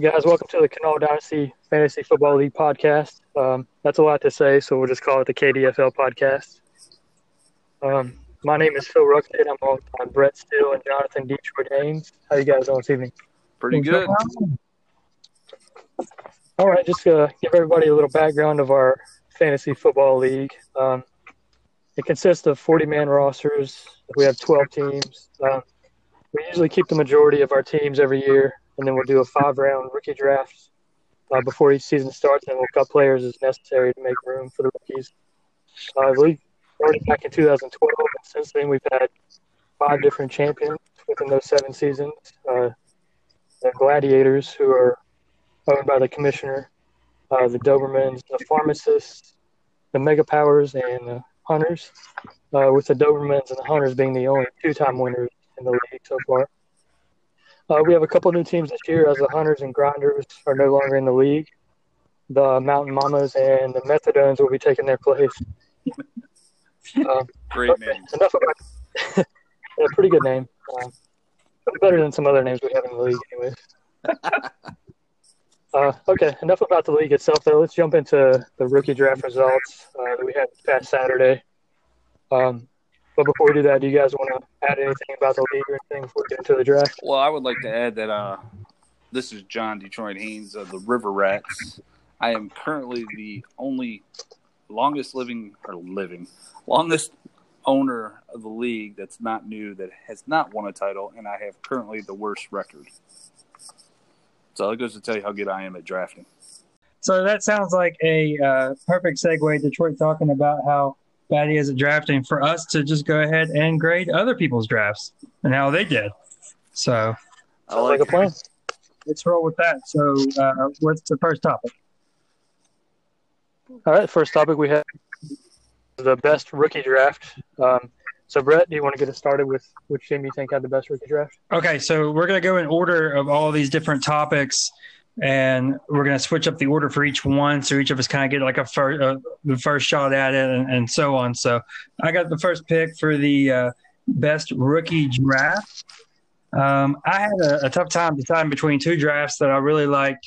guys? Welcome to the Kanawha Dynasty Fantasy Football League podcast. Um, that's a lot to say, so we'll just call it the KDFL podcast. Um, my name is Phil Ruckstead. I'm on, on Brett Steele and Jonathan Detroit Haynes. How you guys doing this evening? Pretty good. All right, just uh, give everybody a little background of our fantasy football league. Um, it consists of 40 man rosters. We have 12 teams. Uh, we usually keep the majority of our teams every year and then we'll do a five round rookie draft uh, before each season starts, and we'll cut players as necessary to make room for the rookies. Uh, I believe started back in 2012, and since then we've had five different champions within those seven seasons. Uh, the Gladiators, who are owned by the commissioner, uh, the Dobermans, the Pharmacists, the Mega Powers, and the Hunters, uh, with the Dobermans and the Hunters being the only two time winners in the league so far. Uh, we have a couple new teams this year as the Hunters and Grinders are no longer in the league. The Mountain Mamas and the Methadones will be taking their place. Uh, Great name. Enough about yeah, pretty good name. Uh, better than some other names we have in the league, anyways. Uh, okay, enough about the league itself, though. Let's jump into the rookie draft results uh, that we had this past Saturday. Um, but before we do that, do you guys want to add anything about the league or anything before we get into the draft? Well, I would like to add that uh, this is John Detroit Haynes of the River Rats. I am currently the only longest living or living longest owner of the league that's not new that has not won a title, and I have currently the worst record. So that goes to tell you how good I am at drafting. So that sounds like a uh, perfect segue. Detroit talking about how bad he is at drafting for us to just go ahead and grade other people's drafts and how they did. So, I like a plan. Let's roll with that. So, uh, what's the first topic? All right, first topic we have the best rookie draft. Um, so, Brett, do you want to get us started with which team you think had the best rookie draft? Okay, so we're going to go in order of all these different topics and we're going to switch up the order for each one so each of us kind of get like a first uh, the first shot at it and, and, so on so i got the first pick for the uh, best rookie draft um, i had a, a, tough time deciding between two drafts that i really liked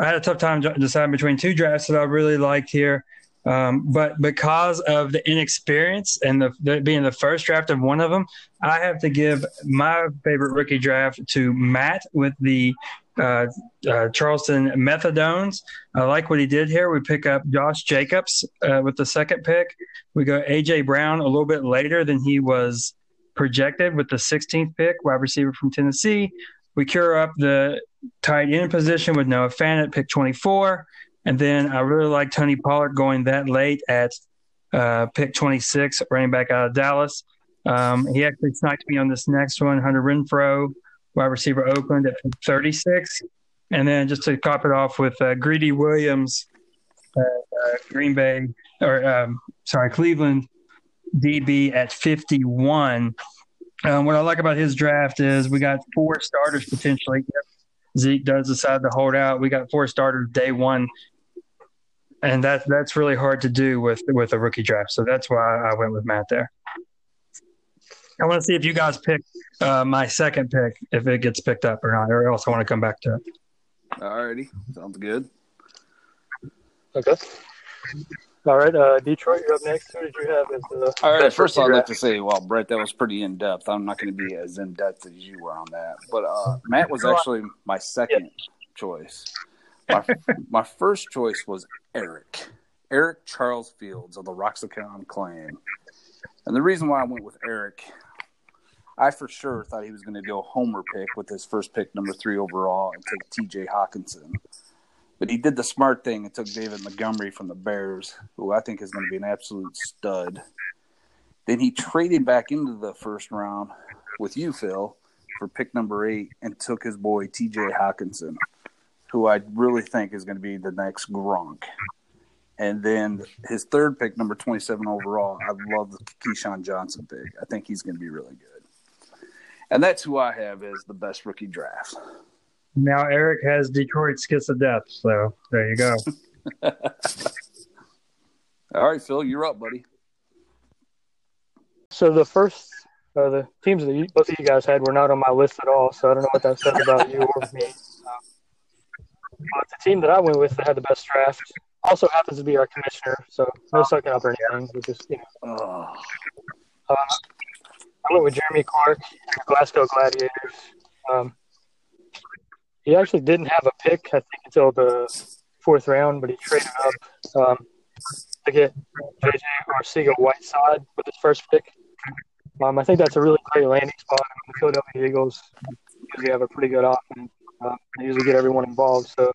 i had a tough time deciding between two drafts that i really liked here um, but because of the inexperience and the, the, being the first draft of one of them, I have to give my favorite rookie draft to Matt with the uh, uh, Charleston Methadones. I like what he did here. We pick up Josh Jacobs uh, with the second pick. We go AJ Brown a little bit later than he was projected with the 16th pick, wide receiver from Tennessee. We cure up the tight end position with Noah Fant at pick 24. And then I really like Tony Pollard going that late at uh, pick 26, running back out of Dallas. Um, he actually sniped me on this next one, Hunter Renfrow wide receiver Oakland at pick 36. And then just to top it off with uh, Greedy Williams, uh, uh, Green Bay, or um, sorry, Cleveland DB at 51. Um, what I like about his draft is we got four starters potentially. If Zeke does decide to hold out. We got four starters day one, and that that's really hard to do with with a rookie draft. So that's why I went with Matt there. I want to see if you guys pick uh, my second pick, if it gets picked up or not, or else I want to come back to it. Alrighty, sounds good. Okay. All right, uh, Detroit, you're up next. Who did you have as the? All right, first I'd like to say, well, Brett, that was pretty in depth. I'm not going to be as in depth as you were on that, but uh, Matt was actually my second yeah. choice. My, my first choice was Eric, Eric Charles Fields of the Roxicon clan, and the reason why I went with Eric I for sure thought he was going to go homer pick with his first pick, number three overall, and take T.J. Hockenson. But he did the smart thing and took David Montgomery from the Bears, who I think is going to be an absolute stud. Then he traded back into the first round with you, Phil, for pick number eight, and took his boy T.J. Hockenson, who I really think is going to be the next Gronk. And then his third pick, number 27 overall, I love the Keyshawn Johnson pick. I think he's going to be really good. And that's who I have as the best rookie draft. Now Eric has Detroit's kiss of death. So there you go. All right, Phil, you're up, buddy. So the first, uh, the teams that you, both of you guys had were not on my list at all. So I don't know what that says about you or me. Uh, but the team that I went with that had the best draft also happens to be our commissioner. So no sucking up or anything. We just you know. Oh, Um, I went with Jeremy Clark, Glasgow Gladiators. Um, he actually didn't have a pick, I think, until the fourth round, but he traded up um, to get JJ Arcega Whiteside with his first pick. Um, I think that's a really great landing spot. The Philadelphia Eagles usually have a pretty good offense. Uh, they usually get everyone involved, so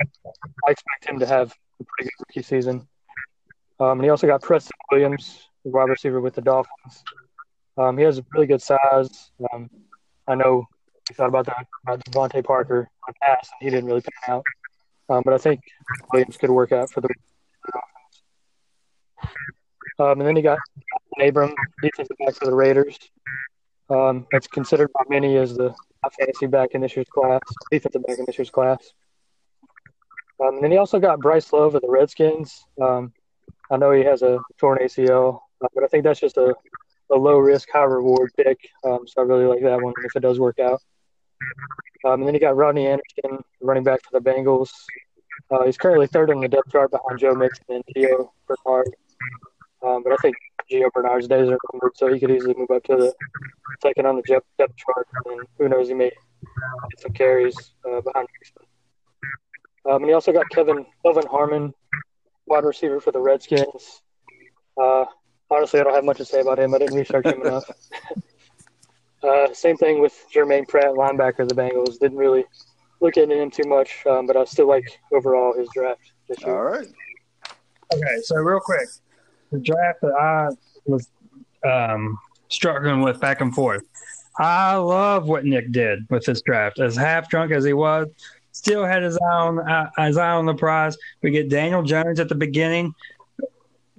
I expect him to have a pretty good rookie season. Um, and he also got Preston Williams, wide receiver with the Dolphins. Um, he has a really good size. Um, I know we thought about that about DeVante Parker on pass, and he didn't really pan out. Um, but I think Williams could work out for the um, and then he got Abram, defensive back for the Raiders. Um, that's considered by many as the fantasy back in this year's class, defensive back in this year's class. Um, and then he also got Bryce Love of the Redskins. Um, I know he has a torn ACL, uh, but I think that's just a, a low risk, high reward pick. Um, so I really like that one if it does work out. Um, and then you got Rodney Anderson, running back for the Bengals. Uh, he's currently third on the depth chart behind Joe Mixon and Gio Bernard. Um, but I think Gio Bernard's days are numbered, so he could easily move up to the second on the depth depth chart. And who knows, he may get some carries uh, behind Mixon. Um, and he also got Kevin Kelvin Harmon, wide receiver for the Redskins. Uh, honestly, I don't have much to say about him. I didn't research him enough. uh, same thing with Jermaine Pratt, linebacker of the Bengals. Didn't really look into him too much, um, but I still like overall his draft this year. all right. Okay, so real quick, the draft that I was um, struggling with back and forth. I love what Nick did with this draft. As half drunk as he was, still had his eye on uh, his eye on the prize. We get Daniel Jones at the beginning.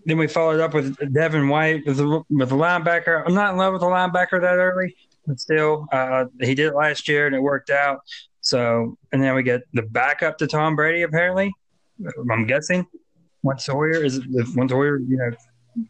Then we followed up with Devin White with the, with the linebacker. I'm not in love with the linebacker that early, but still, uh, he did it last year and it worked out. So, and then we get the backup to Tom Brady. Apparently, I'm guessing. One Sawyer is it one Sawyer? You know,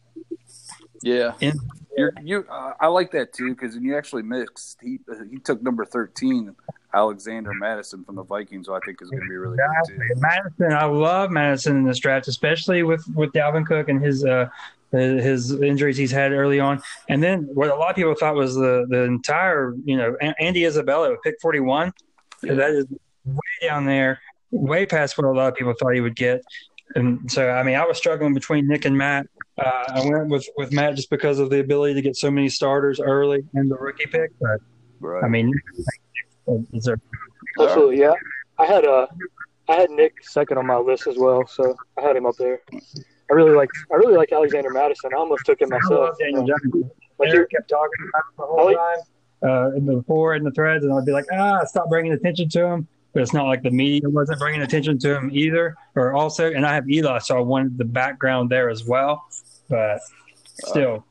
Yeah. in You're, you, uh, I like that too because you actually mixed. He he took number thirteen, Alexander Mattison from the Vikings, who I think is going to be really good too. Mattison, I love Mattison in this draft, especially with with Dalvin Cook and his uh his injuries he's had early on. And then what a lot of people thought was the the entire you know Andy Isabella pick forty one. That is way down there, way past what a lot of people thought he would get. And so, I mean, I was struggling between Nick and Matt. Uh, I went with, with Matt just because of the ability to get so many starters early in the rookie pick. But Right. I mean, is there Absolutely, yeah. I had uh, I had Nick second on my list as well, so I had him up there. I really like I really like Alexander Mattison. I almost took him I myself. love Daniel Jones. Like you, kept talking about it the whole Ellie? time uh, in the before in the threads, and I'd be like, ah, stop bringing attention to him. But it's not like the media wasn't bringing attention to him either. Or also, and I have Eli, so I wanted the background there as well. But still,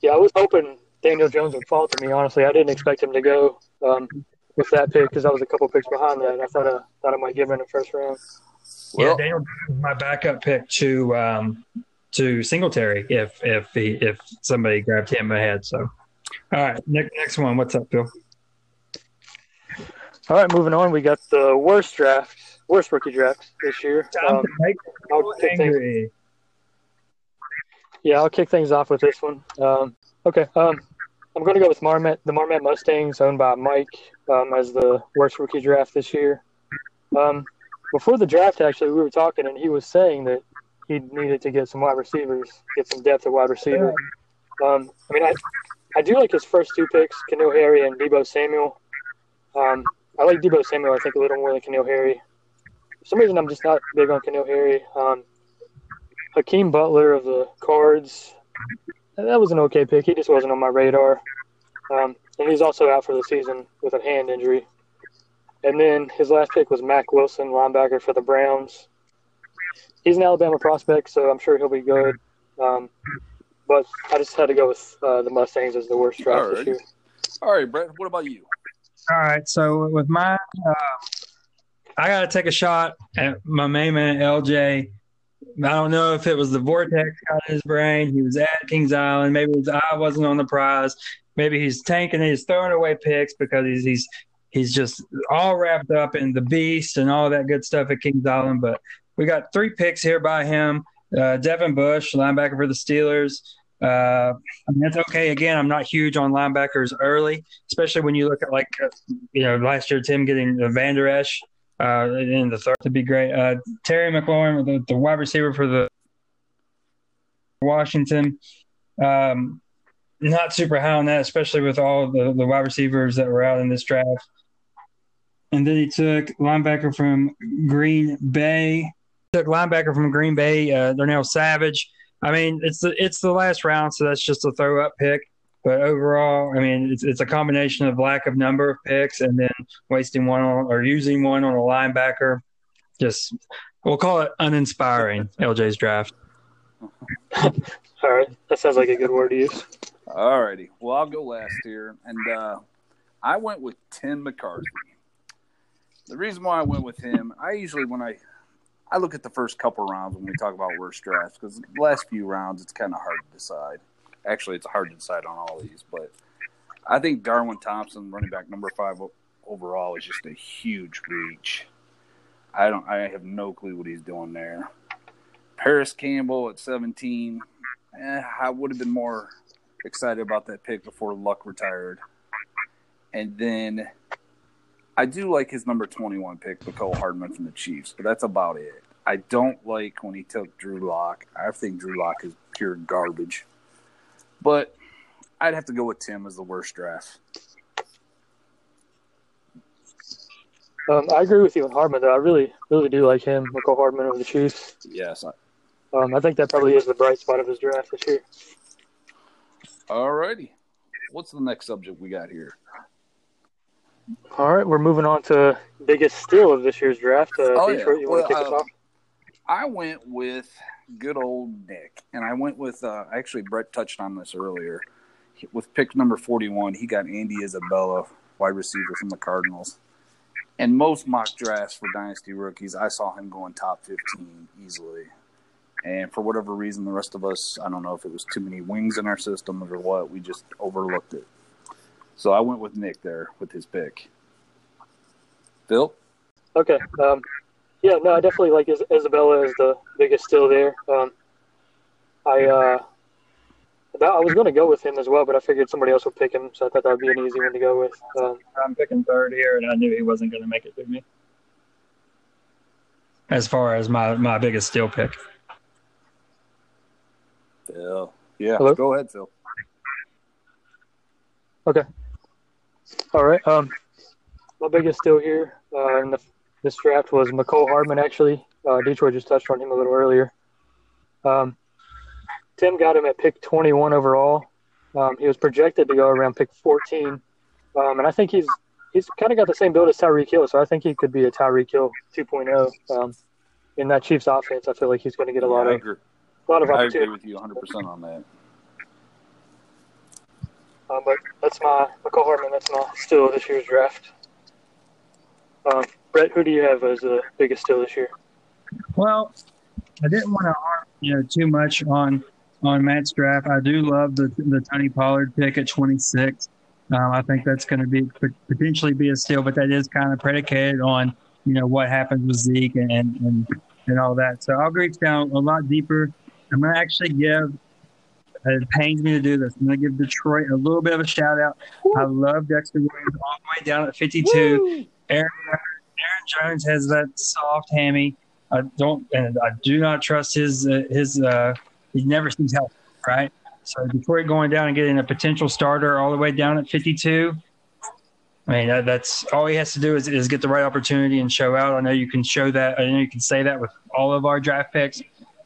yeah, I was hoping Daniel Jones would fall to me. Honestly, I didn't expect him to go um, with that pick because I was a couple picks behind that. I thought I thought I might give him in the first round. yeah, Well- Daniel my backup pick to um, to Singletary if if he if somebody grabbed him ahead. So, all right, next next one. What's up, Phil? All right, moving on. We got the worst draft, worst rookie draft this year. Um, I'll kick things. Yeah, I'll kick things off with this one. Um, okay, um, I'm going to go with Marmet, the Marmet Mustangs, owned by Mike, um, as the worst rookie draft this year. Um, before the draft, actually, we were talking, and he was saying that he needed to get some wide receivers, get some depth at wide receiver. Um, I mean, I, I do like his first two picks, N'Keal Harry and Deebo Samuel. Um, I like Deebo Samuel, I think, a little more than N'Keal Harry. For some reason, I'm just not big on N'Keal Harry. Um, Hakeem Butler of the Cards. That was an okay pick. He just wasn't on my radar. Um, and he's also out for the season with a hand injury. And then his last pick was Mack Wilson, linebacker for the Browns. He's an Alabama prospect, so I'm sure he'll be good. Um, but I just had to go with uh, the Mustangs as the worst draft this Alright. year. All right, Brett. What about you? All right. So with my, uh, I got to take a shot at my main man LJ. I don't know if it was the vortex got in his brain. He was at Kings Island. Maybe his eye wasn't on the prize. Maybe he's tanking. He's throwing away picks because he's he's he's just all wrapped up in the beast and all that good stuff at Kings Island. But we got three picks here by him. Uh, Devin Bush, linebacker for the Steelers. Uh, I mean, that's okay. Again, I'm not huge on linebackers early, especially when you look at like, uh, you know, last year Tim getting Vander Esch uh, in the third to be great. Uh, Terry McLaurin, the, the wide receiver for the Washington. Um, not super high on that, especially with all the, the wide receivers that were out in this draft. And then he took linebacker from Green Bay. Took linebacker from Green Bay, uh, Darnell Savage. I mean, it's the it's the last round, so that's just a throw up pick. But overall, I mean, it's it's a combination of lack of number of picks and then wasting one on or using one on a linebacker. Just we'll call it uninspiring. LJ's draft. All right, that sounds like a good word to use. All righty. Well, I'll go last here, and uh, I went with Tim McCarthy. The reason why I went with him, I usually when I I look at the first couple rounds when we talk about worst drafts because the last few rounds it's kind of hard to decide. Actually, it's hard to decide on all these, but I think Darwin Thompson, running back number five overall, is just a huge reach. I don't. I have no clue what he's doing there. Parris Campbell at 17. Eh, I would have been more excited about that pick before Luck retired. And then I do like his number 21 pick, Mecole Hardman from the Chiefs, but that's about it. I don't like when he took Drew Lock. I think Drew Lock is pure garbage. But I'd have to go with Tim as the worst draft. Um, I agree with you on Hardman, though. I really, really do like him, Mecole Hardman of the Chiefs. Yes. I, Um, I think that probably is the bright spot of his draft this year. all righty. What's the next subject we got here? All right, we're moving on to biggest steal of this year's draft. Uh, Oh, yeah. You want to Well, kick us uh, off? I went with good old Nick, and I went with uh, actually Brett touched on this earlier. With pick number forty-one, he got Andy Isabella, wide receiver from the Cardinals. And most mock drafts for dynasty rookies, I saw him going top fifteen easily. And for whatever reason, the rest of us, I don't know if it was too many wings in our system or what, we just overlooked it. So I went with Nick there with his pick. Phil? Okay. Um, yeah, no, I definitely like Is- Isabella as the biggest steal there. Um, I uh, that- I was going to go with him as well, but I figured somebody else would pick him, so I thought that would be an easy one to go with. Um, I'm picking third here, and I knew he wasn't going to make it through me. As far as my, my biggest steal pick. Phil. Yeah, Hello? go ahead, Phil. Okay. All right. Um, my biggest steal here uh, in the, this draft was Mecole Hardman. Actually, uh, Detroit just touched on him a little earlier. Um, Tim got him at pick 21 overall. Um, he was projected to go around pick 14, um, and I think he's he's kind of got the same build as Tyreek Hill, so I think he could be a Tyreek Hill 2.0 um, in that Chiefs offense. I feel like he's going to get a lot I of agree. a lot of I agree with you 100% on that. Um, but that's my McCall Hartman. That's my still this year's draft. Um, Brett, who do you have as the biggest steal this year? Well, I didn't want to harm you know too much on on Matt's draft. I do love the the Tony Pollard pick at 26. Um, I think that's going to be potentially be a steal, but that is kind of predicated on you know what happens with Zeke and and and all that. So I'll reach down a lot deeper. I'm going to actually give. It pains me to do this. I'm going to give Detroit a little bit of a shout out. I love Dexter Williams all the way down at 52. Aaron, Aaron Jones has that soft hammy. I don't, and I do not trust his uh, his. Uh, he never seems healthy, right? So Detroit going down and getting a potential starter all the way down at 52. I mean, that, that's all he has to do is, is get the right opportunity and show out. I know you can show that. I know you can say that with all of our draft picks,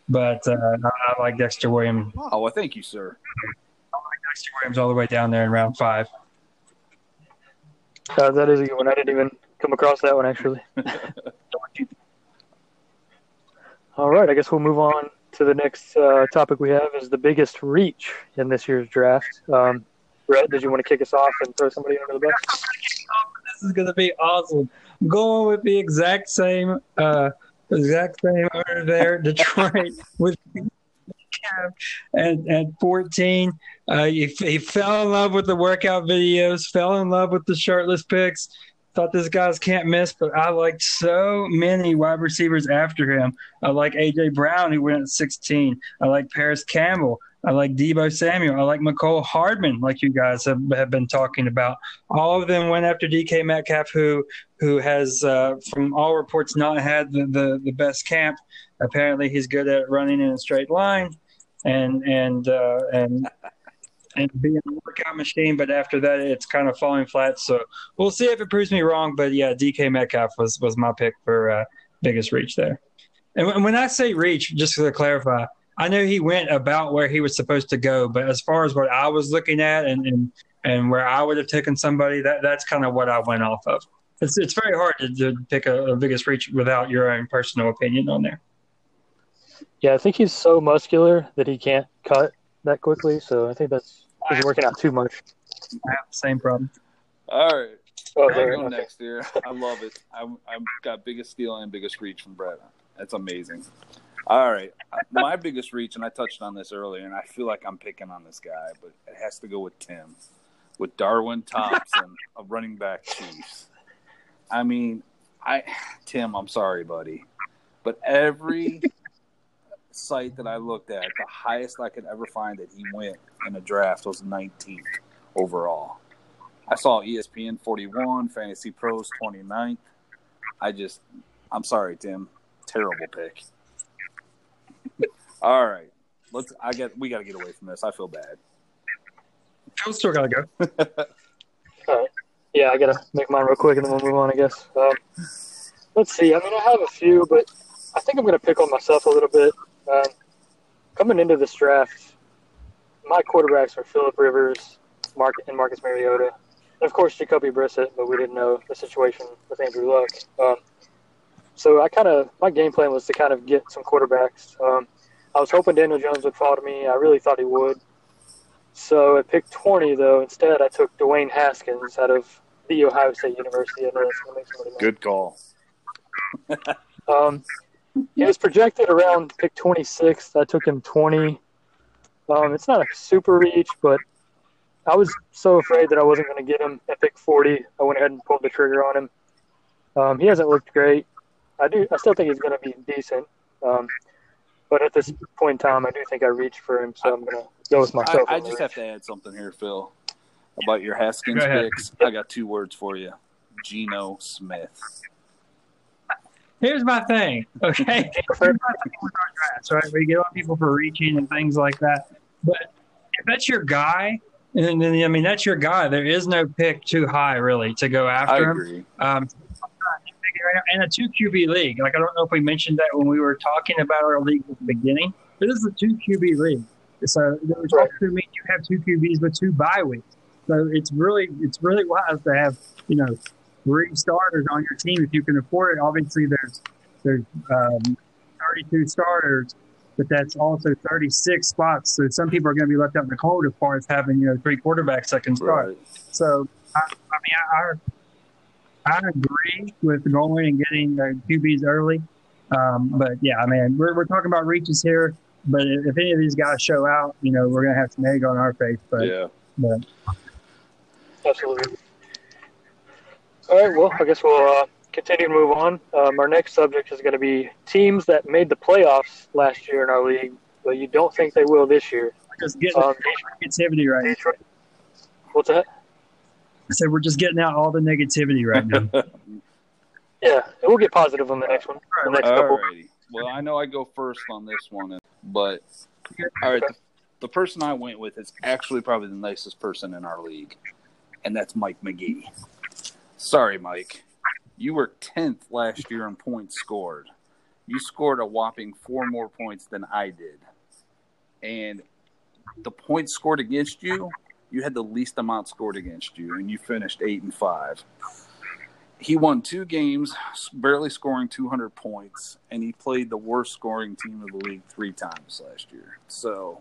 but uh, I, I like Dexter Williams. Oh, well, thank you, sir. I like Dexter Williams all the way down there in round five. Uh, that is a good one. I didn't even come across that one actually. All right, I guess we'll move on to the next uh, topic we have is the biggest reach in this year's draft. Um, Brett, did you want to kick us off and throw somebody under the bus? This is gonna be awesome. I'm going with the exact same, uh, exact same owner there, Detroit with and at 14. Uh, he, he fell in love with the workout videos, fell in love with the shirtless pics. Thought this guy's can't miss, but I liked so many wide receivers after him. I like AJ Brown, who went at 16. I like Parris Campbell. I like Deebo Samuel. I like Mecole Hardman, like you guys have, have been talking about. All of them went after DK Metcalf, who who has, uh, from all reports, not had the, the, the best camp. Apparently, he's good at running in a straight line and and uh, and and being a workout machine. But after that, it's kind of falling flat. So we'll see if it proves me wrong. But yeah, DK Metcalf was was my pick for uh, biggest reach there. And when I say reach, just to clarify, I know he went about where he was supposed to go. But as far as what I was looking at and and, and where I would have taken somebody, that that's kind of what I went off of. It's it's very hard to, to pick a, a biggest reach without your own personal opinion on there. Yeah, I think he's so muscular that he can't cut that quickly. So I think that's he's working out too much. I have the same problem. All right. Oh, I'll there, go okay. next here. I love it. I'm, I've got biggest steal and biggest reach from Brett. That's amazing. All right. My biggest reach, and I touched on this earlier, and I feel like I'm picking on this guy, but it has to go with Tim, with Darwin Thompson a running back Chiefs. I mean, I Tim, I'm sorry, buddy, but every site that I looked at, the highest I could ever find that he went in a draft was 19th overall. I saw ESPN 41, Fantasy Pros 29th. I just, I'm sorry, Tim, terrible pick. All right, let's. I get. We got to get away from this. I feel bad. Phil's still got to go. Yeah, I gotta make mine real quick and then we'll move on. I guess. Um, let's see. I mean, I have a few, but I think I'm gonna pick on myself a little bit. Um, coming into this draft, my quarterbacks are Philip Rivers, Mark and Marcus Mariota, and of course Jacoby Brissett, but we didn't know the situation with Andrew Luck. Um, so I kind of my game plan was to kind of get some quarterbacks. Um, I was hoping Daniel Jones would fall to me. I really thought he would. So at pick 20, though, instead I took Dwayne Haskins out of the Ohio State University. I know that's going to make somebody. Good call. Um, he was projected around pick 26. I took him 20. Um, it's not a super reach, but I was so afraid that I wasn't going to get him at pick 40. I went ahead and pulled the trigger on him. Um, he hasn't looked great. I do. I still think he's going to be decent. Um, but at this point in time, I do think I reached for him, so I'm going to go with I, myself. I on the just reach. have to add something here, Phil, about your Haskins picks. I got two words for you: Geno Smith. Here's my thing, okay? Here's my thing with our drafts, right? We get on people for reaching and things like that. But if that's your guy, and then I mean that's your guy. There is no pick too high really to go I after him. Um, and a two QB league. Like I don't know if we mentioned that when we were talking about our league at the beginning. This is a two QB league, so which Right. also means you have two QBs with two bye weeks. So it's really it's really wise to have you know three starters on your team if you can afford it. Obviously, there's there's um, 32 starters, but that's also 36 spots. So some people are going to be left out in the cold as far as having you know three quarterbacks that can start. Right. So I, I mean, I, I agree with going and getting the QBs early. Um, but yeah, I mean, we're, we're talking about reaches here. But if if any of these guys show out, you know, we're gonna have some egg on our face. But, Yeah. but Absolutely. All right, well, I guess we'll uh, continue to move on. Um, our next subject is going to be teams that made the playoffs last year in our league, but you don't think they will this year. we're just getting Um, negativity right now. Detroit. What's that? So we're just getting out all the negativity right now. Yeah, we'll get positive on the next one. The next. Alrighty. Well, I know I go first on this one, but all right. The, the person I went with is actually probably the nicest person in our league, and that's Mike McGee. Sorry, Mike. You were tenth last year in points scored. You scored a whopping four more points than I did, and the points scored against you, you had the least amount scored against you, and you finished eight and five he won two games, barely scoring 200 points, and he played the worst scoring team of the league three times last year. So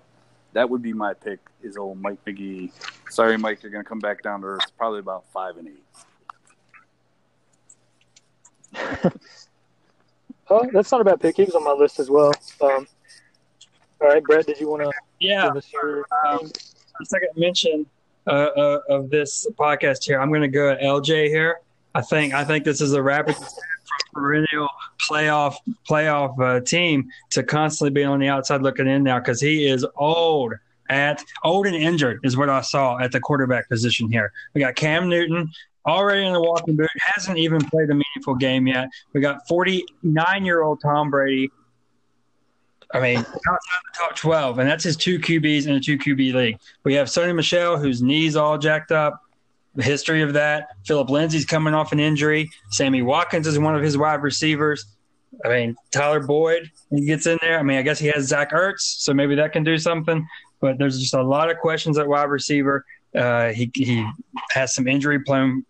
that would be my pick. Is old Mike McGee. Sorry, Mike, you're going to come back down to earth. Probably about five and eight. oh, that's not a bad pick. He was on my list as well. Um, all right, Brett, did you want to yeah. give us your um, second mention uh, uh, of this podcast here? I'm going to go at LJ here. I think I think this is a rapid perennial playoff playoff uh, team to constantly be on the outside looking in now because he is old at old and injured is what I saw at the quarterback position here. We got Cam Newton already in the walking boot, hasn't even played a meaningful game yet. We got 49 year old Tom Brady. I mean, outside the top 12, and that's his two QBs in a two QB league. We have Sony Michel, whose knees all jacked up the history of that. Philip Lindsay's coming off an injury. Sammy Watkins is one of his wide receivers. I mean, Tyler Boyd, he gets in there. I mean, I guess he has Zach Ertz, so maybe that can do something. But there's just a lot of questions at wide receiver. Uh, he he has some injury prone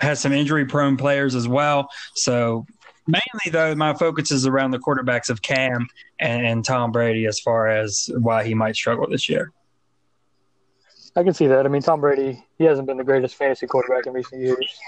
has some injury prone players as well. So mainly though, my focus is around the quarterbacks of Cam and, and Tom Brady as far as why he might struggle this year. I can see that. I mean, Tom Brady, he hasn't been the greatest fantasy quarterback in recent years.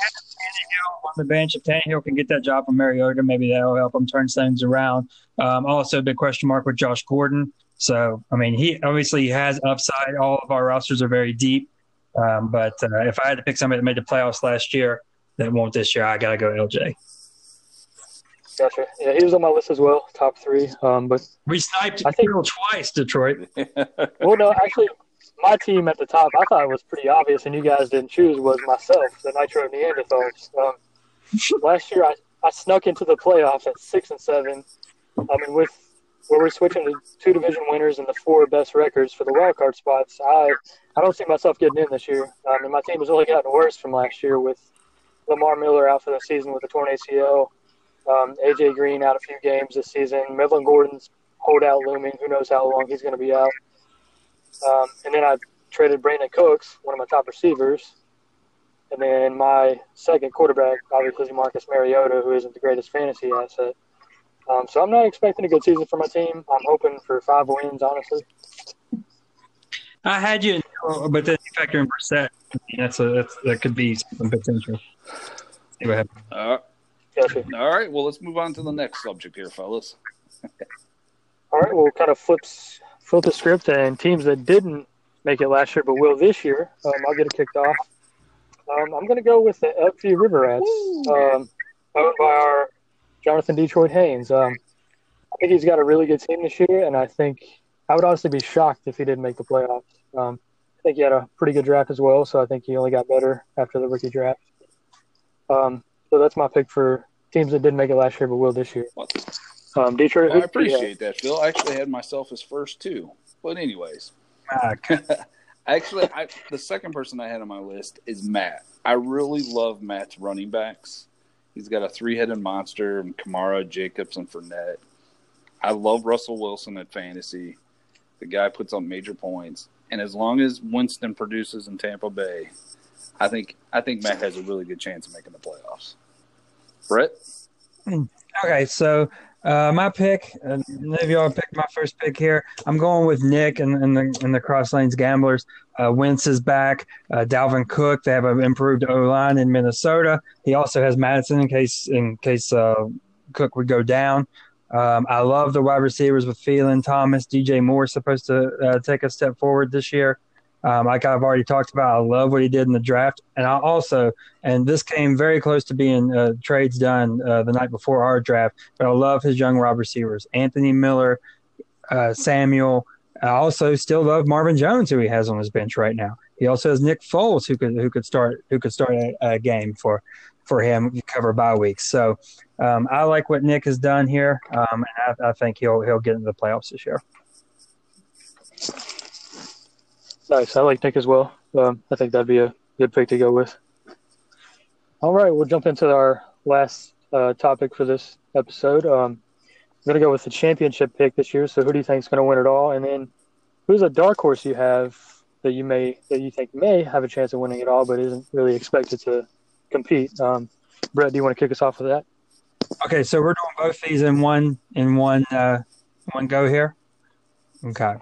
On the bench, if Tannehill can get that job from Mariota, maybe that'll help him turn things around. Um, also, a big question mark with Josh Gordon. So, I mean, he obviously has upside. All of our rosters are very deep. Um, but uh, if I had to pick somebody that made the playoffs last year that won't this year, I got to go LJ. Gotcha. Yeah, he was on my list as well, top three. Um, but we sniped I think, twice, Detroit. well, no, actually, my team at the top, I thought it was pretty obvious, and you guys didn't choose, was myself, the Nitro Neanderthals. Um, last year, I, I snuck into the playoffs at six and seven. I mean, with where we're switching to two division winners and the four best records for the wild card spots, I I don't see myself getting in this year. I mean, my team has only gotten worse from last year with Lamar Miller out for the season with a torn ACL, um, AJ Green out a few games this season, Melvin Gordon's holdout looming. Who knows how long he's going to be out. Um, and then I traded Brandin Cooks, one of my top receivers. And then my second quarterback, obviously Marcus Mariota, who isn't the greatest fantasy asset. Um, so I'm not expecting a good season for my team. I'm hoping for five wins, honestly. I had you, but then you factor in Brissett. That's a that's, that could be some potential. See what happens. All right. Gotcha. All right. Well, let's move on to the next subject here, fellas. All right. Well, kind of flips flip the script and teams that didn't make it last year but will this year. Um, I'll get it kicked off. Um, I'm going to go with the Elkview River Rats, um, owned by our Jonathan Detroit Haynes. Um, I think he's got a really good team this year, and I think I would honestly be shocked if he didn't make the playoffs. Um, I think he had a pretty good draft as well, so I think he only got better after the rookie draft. Um, so that's my pick for teams that didn't make it last year but will this year. Um, Detroit. Well, I appreciate that, Phil. I actually had myself as first too. But anyways, actually, I, the second person I had on my list is Matt. I really love Matt's running backs. He's got a three-headed monster: and Kamara, Jacobs, and Fournette. I love Russell Wilson at fantasy. The guy puts up major points, and as long as Winston produces in Tampa Bay, I think I think Matt has a really good chance of making the playoffs. Brett. Okay, so uh, my pick, uh, none of y'all picked my first pick here. I'm going with Nick and, and the and the Cross Lanes Gamblers. Uh, Wentz is back. Uh, Dalvin Cook. They have an improved O line in Minnesota. He also has Mattison in case in case uh, Cook would go down. Um, I love the wide receivers with Thielen, Thomas, DJ Moore supposed to uh, take a step forward this year. Um, like I've already talked about, I love what he did in the draft, and I also, and this came very close to being uh, trades done uh, the night before our draft. But I love his young wide receivers, Anthony Miller, uh, Samuel. I also still love Marvin Jones, who he has on his bench right now. He also has Nick Foles, who could who could start who could start a, a game for for him cover bye weeks. So um, I like what Nick has done here, um, and I, I think he'll he'll get into the playoffs this year. Nice. I like Nick as well. Um, I think that'd be a good pick to go with. All right, we'll jump into our last uh, topic for this episode. Um, I'm going to go with the championship pick this year. So, who do you think is going to win it all? And then, who's a dark horse you have that you may that you think may have a chance of winning it all, but isn't really expected to compete? Um, Brett, do you want to kick us off with that? Okay, so we're doing both these in one in one uh, one go here. Okay.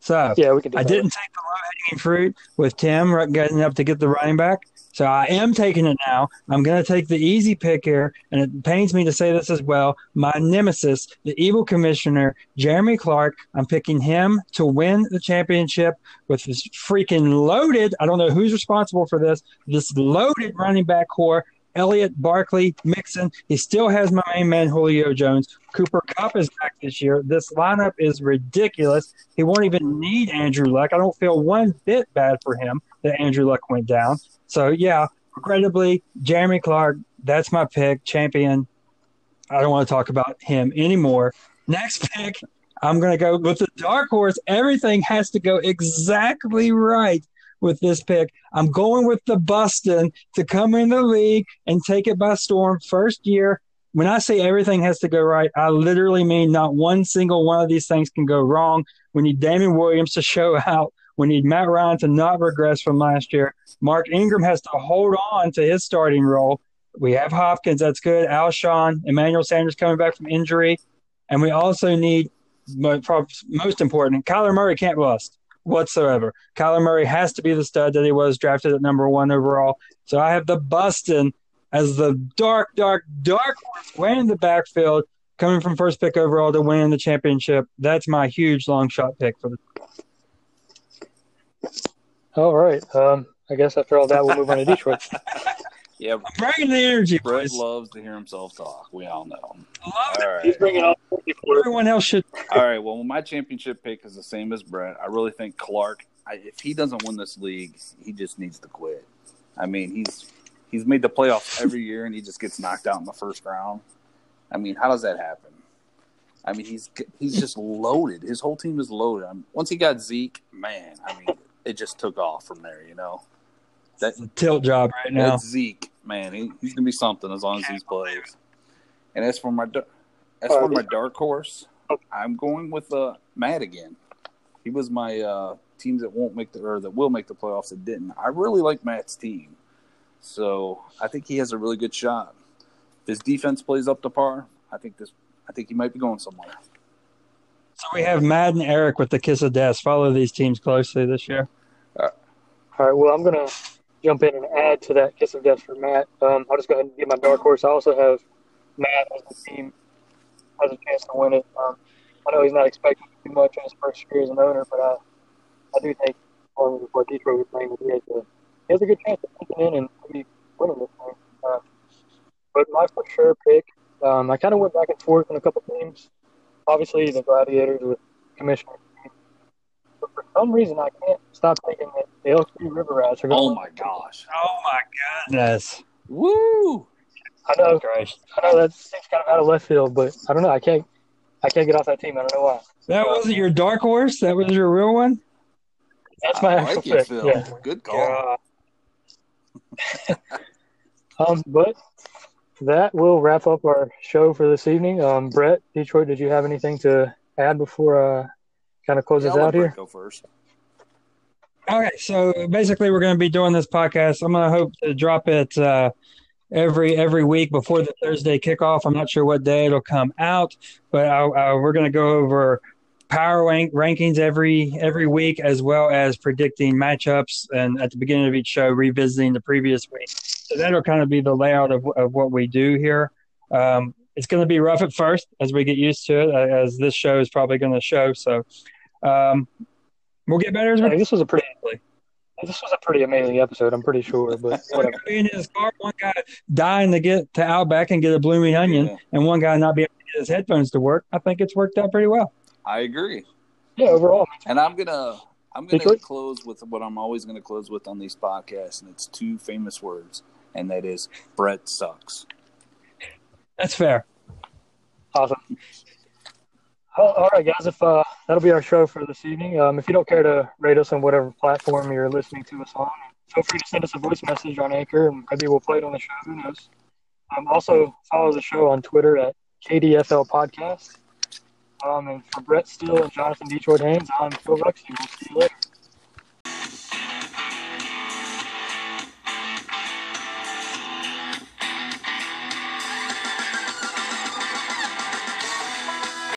So Yeah, we can do I that. didn't take the low hanging fruit with Tim getting up to get the running back. So I am taking it now. I'm going to take the easy pick here, and it pains me to say this as well. My nemesis, the evil commissioner, Jeremy Clark. I'm picking him to win the championship with this freaking loaded. I don't know who's responsible for this. This loaded running back core. Elliott, Barkley, Mixon. He still has my main man Julio Jones. Cooper Kupp is back this year. This lineup is ridiculous. He won't even need Andrew Luck. I don't feel one bit bad for him that Andrew Luck went down. So yeah, regrettably, Jeremy Clark, that's my pick, champion. I don't want to talk about him anymore. Next pick, I'm going to go with the dark horse. Everything has to go exactly right with this pick. I'm going with the Buston to come in the league and take it by storm. First year. When I say everything has to go right, I literally mean not one single one of these things can go wrong. We need Damien Williams to show out. We need Matt Ryan to not regress from last year. Mark Ingram has to hold on to his starting role. We have Hopkins, that's good. Alshon, Emmanuel Sanders coming back from injury. And we also need, most important, Kyler Murray can't bust whatsoever. Kyler Murray has to be the stud that he was drafted at number one overall. So I have the Buston as the dark, dark, dark way in the backfield, coming from first pick overall to win the championship. That's my huge long shot pick for the. All right. Um, I guess after all that, we'll move on to Detroit. Yeah, Bringing the energy, Brett boys. loves to hear himself talk. We all know. Love All it. He's bringing up Everyone else should. All right. Well, my championship pick is the same as Brett. I really think Clark. I, if he doesn't win this league, he just needs to quit. I mean, he's he's made the playoffs every year, and he just gets knocked out in the first round. I mean, how does that happen? I mean, he's he's just loaded. His whole team is loaded. I mean, once he got Zeke, man, I mean, it just took off from there. You know, that It's tilt job right now. that's Zeke, man. He, he's gonna be something as long as he plays. And as for my as Uh, for my dark horse, I'm going with uh, Matt again. He was my uh, teams that won't make the or that will make the playoffs that didn't. I really like Matt's team, so I think he has a really good shot. If his defense plays up to par, I think this. I think he might be going somewhere. So we have Matt and Eric with the kiss of death. Follow these teams closely this year. All right. Well, I'm gonna jump in and add to that kiss of death for Matt. Um, I'll just go ahead and get my dark horse. I also have Matt as the team has a chance to win it. Um, I know he's not expecting too much in his first year as an owner, but I, I do think on what Detroit was playing, he has a he has a good chance of sneaking in and maybe winning this thing. Uh, but my for sure pick, um, I kind of went back and forth on a couple teams. Obviously, the Gladiators with Commissioner. But for some reason, I can't stop thinking that the Elkview River Rats are going. Oh my gosh! Oh my goodness! Woo! I know, Christ. I know that seems kind of out of left field, but I don't know. I can't, I can't get off that team. I don't know why. That wasn't your dark horse. That was your real one. That's my I actual like it, pick. Phil. Yeah. Good call. Um, but that will wrap up our show for this evening. Um, Brett, Detroit, did you have anything to add before uh, kind of close Yeah, us out here? Go first. Okay, so basically, we're going to be doing this podcast. I'm going to hope to drop it uh, every every week before the Thursday kickoff. I'm not sure what day it'll come out, but I, I, we're going to go over power rank, rankings every every week, as well as predicting matchups, and at the beginning of each show, revisiting the previous week. So that'll kind of be the layout of, of what we do here. Um, it's going to be rough at first as we get used to it, uh, as this show is probably going to show. So um, we'll get better as I we think this was a pretty, this was a pretty amazing episode. I'm pretty sure, but one whatever. in his car, one guy dying to get to Outback and get a blooming onion, Yeah. and one guy not being able to get his headphones to work. I think it's worked out pretty well. I agree. Yeah, overall, And I'm gonna I'm gonna Detroit? close with what I'm always gonna close with on these podcasts, and it's two famous words, and that is Brett sucks. That's fair. awesome. Well, all right, guys. If uh, that'll be our show for this evening. Um, if you don't care to rate us on whatever platform you're listening to us on, feel free to send us a voice message on Anchor, and maybe we'll play it on the show. Who knows? Um, also, follow the show on Twitter at KDFL Podcast. Um, and for Brett Steele and Jonathan Detroit Haynes, I'm Phil Ruxy. We'll see you later.